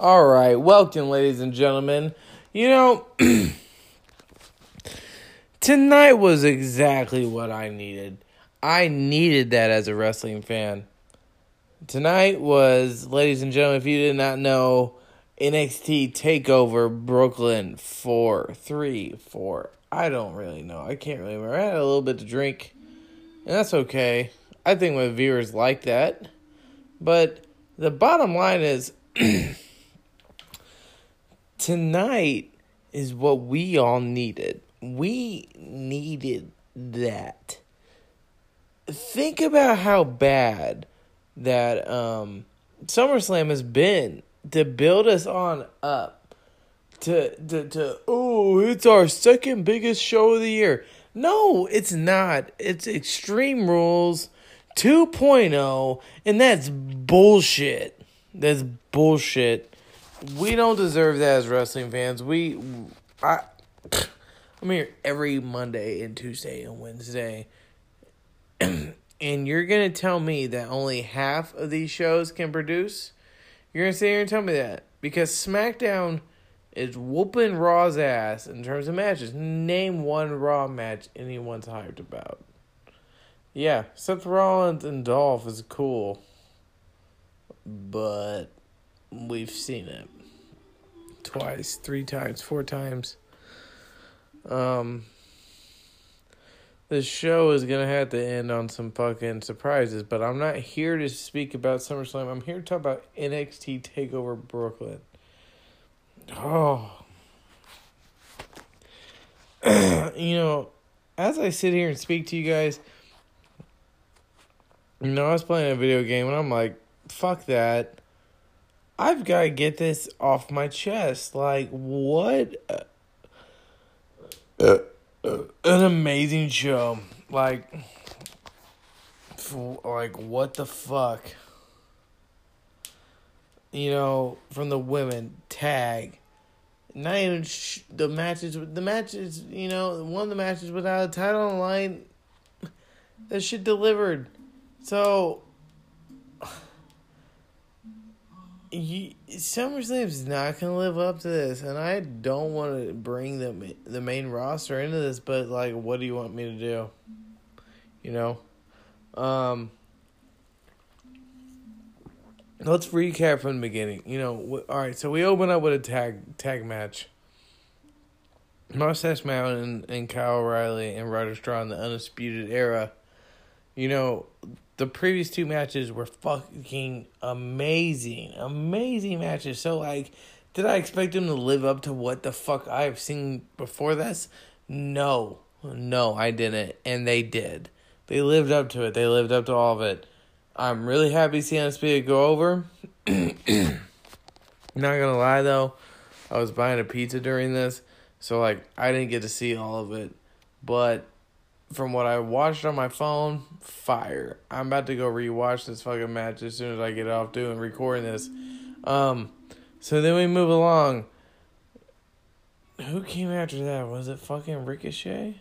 All right, welcome, ladies and gentlemen. You know, tonight was exactly what I needed. I needed that as a wrestling fan. Tonight was, ladies and gentlemen, if you did not know, NXT Takeover Brooklyn 4, 3, 4. I don't really know. I can't really remember. I had a little bit to drink, and that's okay. I think my viewers like that. But the bottom line is tonight is what we all needed. We needed that. Think about how bad that um, SummerSlam has been to build us on up to to to oh it's our second biggest show of the year. No, it's not. It's Extreme Rules 2.0 and that's bullshit. That's bullshit. We don't deserve that as wrestling fans. We I I'm here every Monday and Tuesday and Wednesday. and you're to tell me that only half of these shows can produce? You're to sit here and tell me that because SmackDown is whooping Raw's ass in terms of matches. Name one Raw match anyone's hyped about. Yeah, Seth Rollins and Dolph is cool, but we've seen it twice, three times, four times. Um, this show is gonna have to end on some fucking surprises, but I'm not here to speak about SummerSlam. I'm here to talk about NXT Takeover Brooklyn. Oh, you know, as I sit here and speak to you guys, you know, I was playing a video game and I'm like, fuck that. I've got to get this off my chest. Like, what? An amazing show. Like, like what the fuck? You know, from the women tag. Not even sh- the matches. The matches. You know, one of the matches without a title line. That shit delivered. So. You, SummerSlam's not gonna live up to this, and I don't want to bring the the main roster into this. But like, what do you want me to do? You know, um, let's recap from the beginning. You know, all right. So we open up with a tag tag match. Mustache Mountain and Kyle O'Reilly and Roderick Strong the Undisputed Era. You know, the previous two matches were fucking amazing. Amazing matches. So like did I expect them to live up to what the fuck I've seen before this? No. No, I didn't. And they did. They lived up to it. They lived up to all of it. I'm really happy seeing Undisputed go over. Not gonna lie though, I was buying a pizza during this, so like I didn't get to see all of it. But from what I watched on my phone, fire. I'm about to go rewatch this fucking match as soon as I get off doing recording this. Um, so then we move along. Who came after that? Was it fucking Ricochet?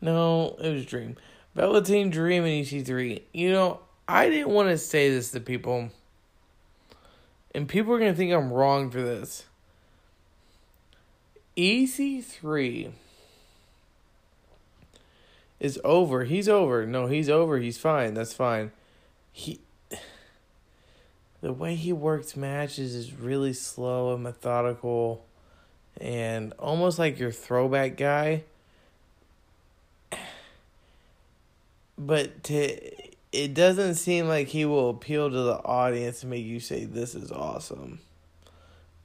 No, it was Dream. Velveteen Dream and EC3. You know, I didn't want to say this to people. And people are going to think I'm wrong for this. EC3 is over. He's over. No, he's over. He's fine. That's fine. He the way he works matches is really slow and methodical and almost like your throwback guy. But to it doesn't seem like he will appeal to the audience and make you say this is awesome.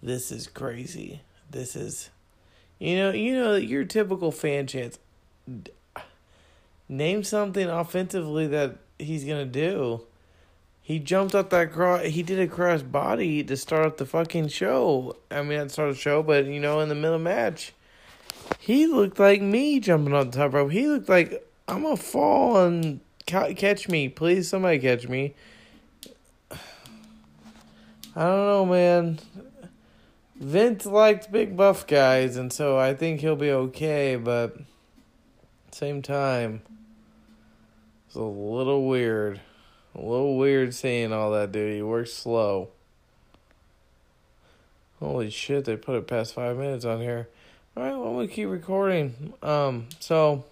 This is crazy. This is you know, you know your typical fan chants name something offensively that he's gonna do. He jumped up that cross. He did a cross body to start the fucking show. I mean, not start the show, but you know, in the middle of the match, he looked like me jumping on the top rope. He looked like I'm gonna fall and ca- catch me, please. Somebody catch me. I don't know, man. Vince liked big buff guys, and so I think he'll be okay. But same time. It's a little weird. A little weird seeing all that dude. He works slow. Holy shit, they put it past five minutes on here. All right, well, gonna keep recording. Um, so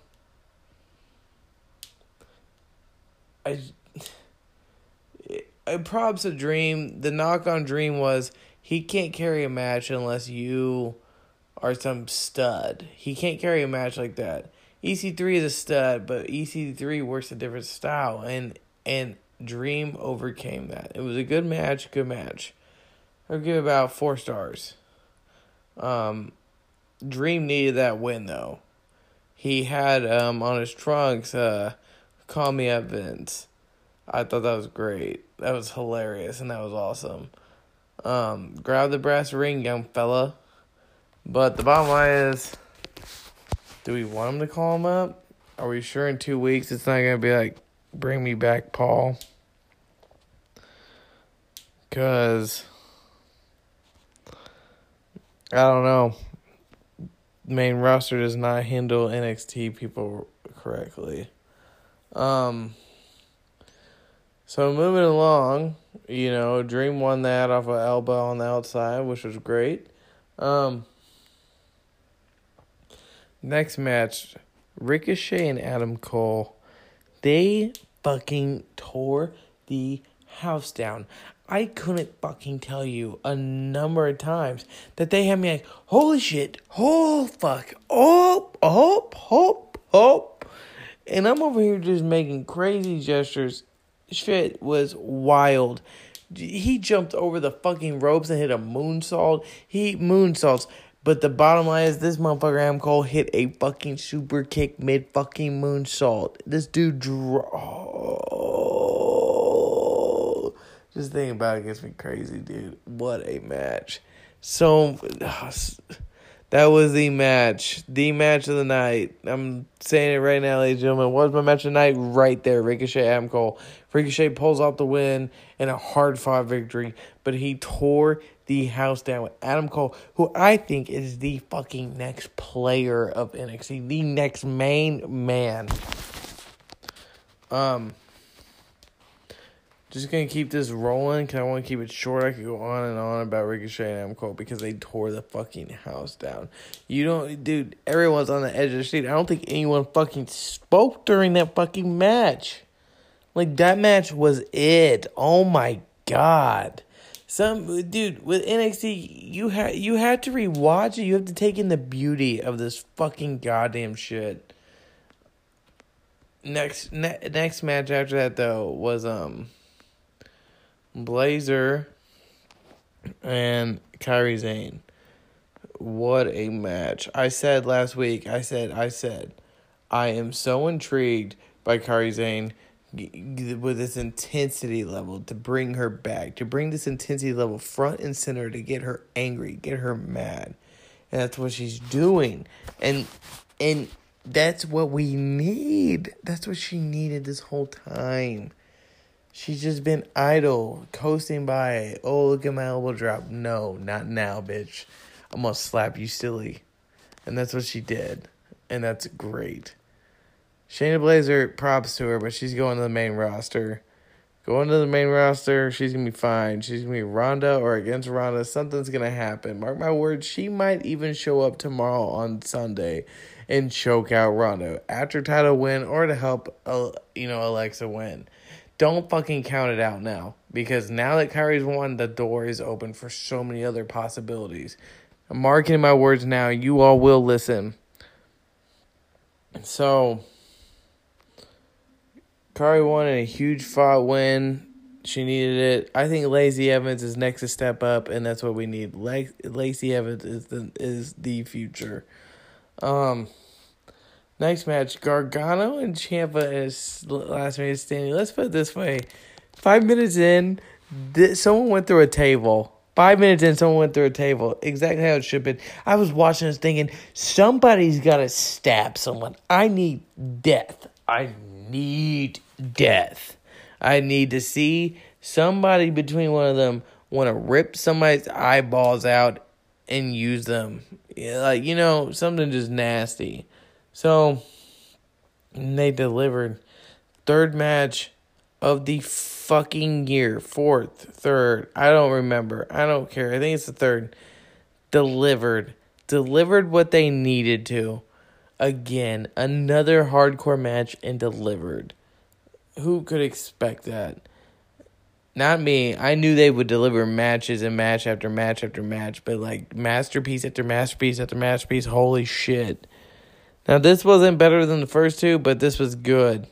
I, I props a dream. The knock on Dream was he can't carry a match unless you are some stud. He can't carry a match like that. EC3 is a stud, but EC3 works a different style, and and Dream overcame that. It was a good match, good match. I'll give about four stars. Um, Dream needed that win though. He had um on his trunks uh, "Call Me Up Vince." I thought that was great. That was hilarious and that was awesome. Um, grab the brass ring, young fella. But the bottom line is, do we want him to call him up? Are we sure in two weeks it's not gonna be like, bring me back, Paul? Cause I don't know. Main roster does not handle NXT people correctly. Um. So moving along, you know, Dream won that off of elbow on the outside, which was great. Um. Next match, Ricochet and Adam Cole, they fucking tore the house down. I couldn't fucking tell you a number of times that they had me like, holy shit, oh fuck, oh, oh, oh, oh. And I'm over here just making crazy gestures. Shit was wild. He jumped over the fucking ropes and hit a moonsault. He moonsaults. But the bottom line is this motherfucker Adam Cole hit a fucking super kick mid fucking moonsault. This dude draw. Just thinking about it gets me crazy, dude. What a match. So that was the match. The match of the night. I'm saying it right now, ladies and gentlemen. What Was my match of the night right there. Ricochet Adam Cole. Ricochet pulls out the win in a hard fought victory, but he tore the house down with Adam Cole, who I think is the fucking next player of NXT, the next main man. Um, just gonna keep this rolling because I want to keep it short. I could go on and on about Ricochet and Adam because they tore the fucking house down. You don't, dude. Everyone's on the edge of the seat. I don't think anyone fucking spoke during that fucking match. Like that match was it. Oh my god. Some dude with NXT, you had you had to rewatch it. You have to take in the beauty of this fucking goddamn shit. Next, ne- next match after that though was um Baszler and Kairi Sane. What a match. I said last week, I said, I said, I am so intrigued by Kairi Sane with this intensity level to bring her back, to bring this intensity level front and center to get her angry, get her mad. And that's what she's doing. And and that's what we need. That's what she needed this whole time. She's just been idle, coasting by. Oh, look at my elbow drop. No, not now, bitch. I'm gonna slap you silly. And that's what she did. And that's great. Shayna Baszler, props to her, but she's going to the main roster. Going to the main roster, she's gonna be fine. She's gonna be Ronda or against Ronda. Something's gonna happen. Mark my words, she might even show up tomorrow on Sunday and choke out Ronda after title win or to help, uh, you know, Alexa win. Don't fucking count it out now because now that Kairi's won, the door is open for so many other possibilities. I'm marking my words now. You all will listen. So, Kairi won in a huge fought win. She needed it. I think Lacey Evans is next to step up, and that's what we need. Lacey Evans is the is the future. Um, Next match, Gargano and Ciampa is last man standing. Let's put it this way: five minutes in, someone went through a table. Five minutes in, someone went through a table. Exactly how it should have been. I was watching this thinking, somebody's got to stab someone. I need death. I need death. I need to see somebody between one of them want to rip somebody's eyeballs out and use them. Yeah, like, you know, something just nasty. So they delivered third match of the fucking year, fourth, third. I don't remember. I don't care. I think it's the third. delivered, delivered what they needed to. Again, another hardcore match and delivered. Who could expect that? Not me. I knew they would deliver matches and match after match after match, but like masterpiece after masterpiece after masterpiece. Holy shit. Now, this wasn't better than the first two, but this was good.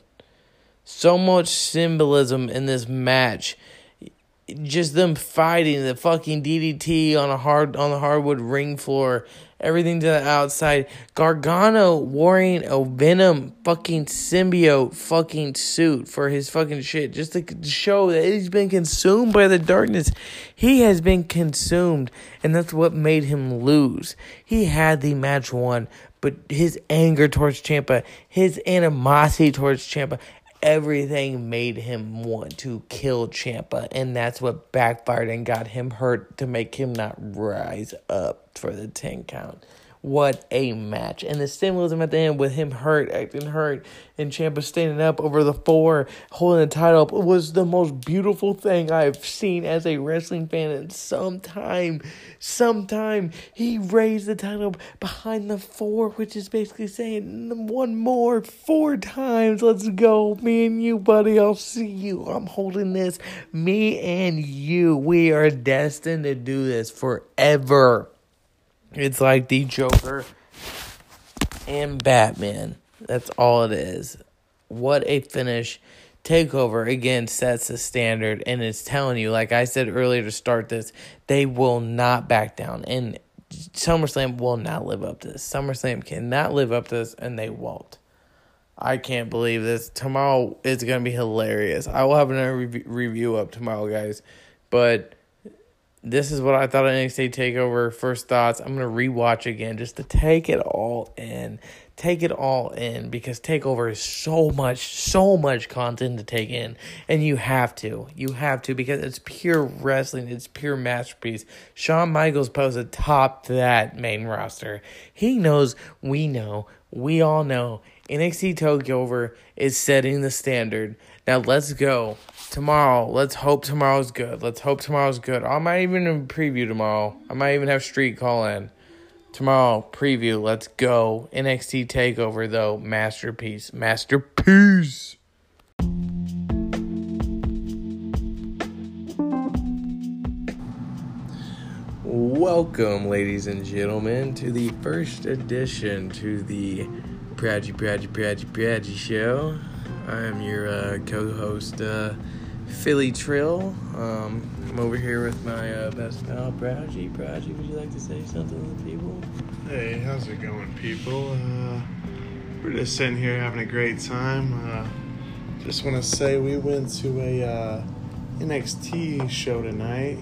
So much symbolism in this match just them fighting the fucking DDT on a hard on the hardwood ring floor, everything to the outside. Gargano wearing a Venom fucking symbiote fucking suit for his fucking shit, just to show that he's been consumed by the darkness. He has been consumed, and that's what made him lose. He had the match won, but his anger towards Ciampa, his animosity towards Ciampa, everything made him want to kill Ciampa, and that's what backfired and got him hurt to make him not rise up for the 10 count. What a match. And the symbolism at the end with him hurt, acting hurt, and Ciampa standing up over the four, holding the title up, was the most beautiful thing I've seen as a wrestling fan in some time. Sometime he raised the title behind the four, which is basically saying one more, four times. Let's go. Me and you, buddy. I'll see you. I'm holding this. Me and you. We are destined to do this forever. It's like the Joker and Batman. That's all it is. What a finish. Takeover again sets the standard and it's telling you, like I said earlier to start this, they will not back down. And SummerSlam will not live up to this. SummerSlam cannot live up to this and they won't. I can't believe this. Tomorrow is going to be hilarious. I will have another re- review up tomorrow, guys. But this is what I thought of NXT Takeover. First thoughts. I'm gonna rewatch again just to take it all in, take it all in because Takeover is so much, so much content to take in, and you have to, you have to because it's pure wrestling. It's pure masterpiece. Shawn Michaels posted top that main roster. He knows, we know, we all know. NXT Takeover is setting the standard. Now let's go tomorrow. Let's hope tomorrow's good. Let's hope tomorrow's good. I might even preview tomorrow. I might even have Street call in. Tomorrow, preview. Let's go. NXT TakeOver, though. Masterpiece. Masterpiece. Welcome, ladies and gentlemen, to the first edition to the Pradgy Pradgy Pradgy Pradgy show. I am your uh, co-host, uh, Philly Trill. Um, I'm over here with my uh, best pal, Pradgy. Pradgy, would you like to say something to the people? Hey, how's it going, people? Uh, we're just sitting here having a great time. Uh, just want to say we went to a uh, NXT show tonight.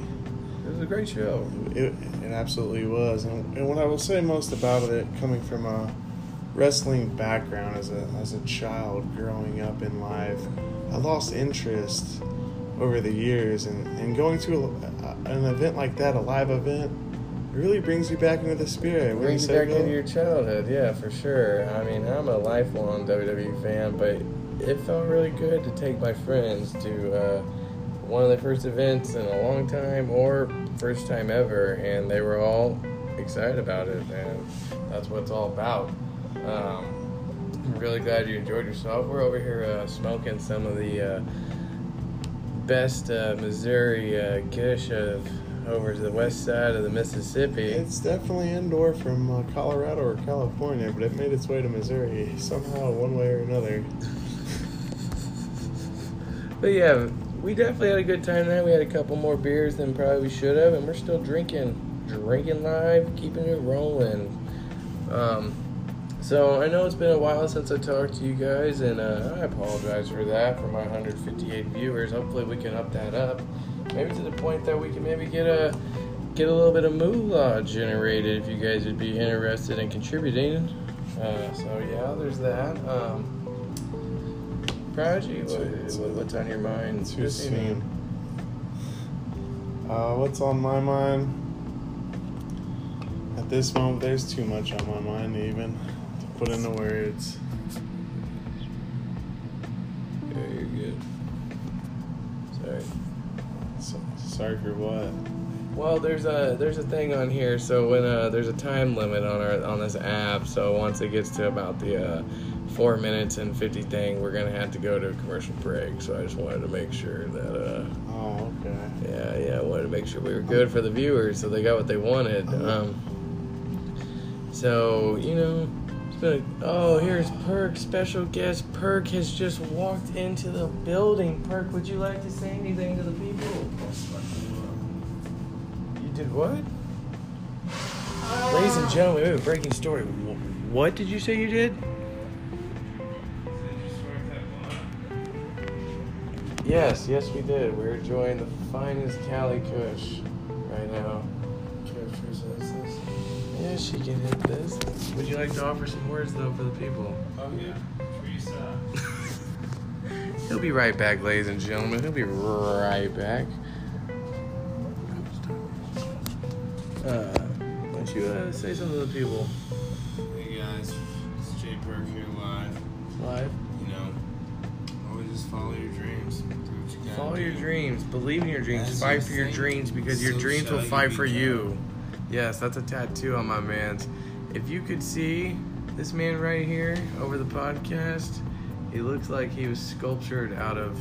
It was a great show. It, it absolutely was. And, and what I will say most about it, coming from a wrestling background as a as a child growing up in life, I lost interest over the years, and, and going to a, an event like that, a live event, really brings you back into the spirit. It brings you back into your childhood, yeah, for sure. I mean, I'm a lifelong WWE fan, but it felt really good to take my friends to uh, one of the first events in a long time or first time ever, and they were all excited about it, and that's what it's all about. Um, I'm really glad you enjoyed yourself. We're over here uh, smoking some of the uh, best uh, Missouri uh, Kush of over to the west side of the Mississippi. It's definitely indoor from uh, Colorado or California, but it made its way to Missouri somehow, one way or another. but yeah, we definitely had a good time there. We had a couple more beers than probably we should have, and we're still drinking, drinking live, keeping it rolling. Um, so I know it's been a while since I talked to you guys, and uh, I apologize for that for my 158 viewers. Hopefully, we can up that up, maybe to the point that we can maybe get a get a little bit of moolah generated if you guys would be interested in contributing. Uh, so yeah, there's that. Um, Prodigy, what, what's on your mind? Too soon. Uh, what's on my mind? At this moment, there's too much on my mind, even put in the words. Yeah, you're good. Sorry. So, sorry for what? Well, there's a there's a thing on here. So when uh, there's a time limit on our on this app. So once it gets to about the uh, four minutes and fifty thing, we're gonna have to go to a commercial break. So I just wanted to make sure that. Uh, Oh, okay. yeah, yeah, I wanted to make sure we were good for the viewers, so they got what they wanted. Um, so you know, it's been a, oh, here's Perk, special guest. Perk has just walked into the building. Perk, would you like to say anything to the people? You did what? Uh, Ladies and gentlemen, we have a breaking story. What did you say you did? Yes, yes, we did. We're enjoying the finest Cali Kush right now. Yeah, she can hit this. Would you like to offer some words though for the people? Oh yeah, Teresa. He'll be right back, ladies and gentlemen. He'll be right back. Uh, why don't you uh, say something to the people Hey guys, it's Jay Burke here live. live? You know, always just follow your dreams. Do what you gotta Follow your dreams. Believe in your dreams. As Fight you for your dreams because your dreams will shall you fight for become. you. Yes, that's a tattoo on my man's. If you could see this man right here over the podcast, he looks like he was sculptured out of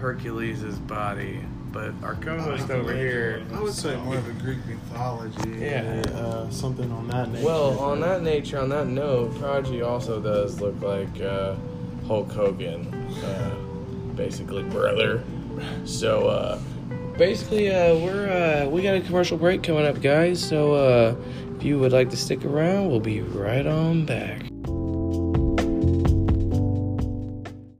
Hercules' body. But our co-host over here, I would say more of a Greek mythology. Yeah. Uh, something on that nature. well, on that nature, on that note, Prodigy also does look like uh, Hulk Hogan, uh, basically brother. So uh, basically, uh, we're uh, we got a commercial break coming up, guys. So uh, if you would like to stick around, we'll be right on back.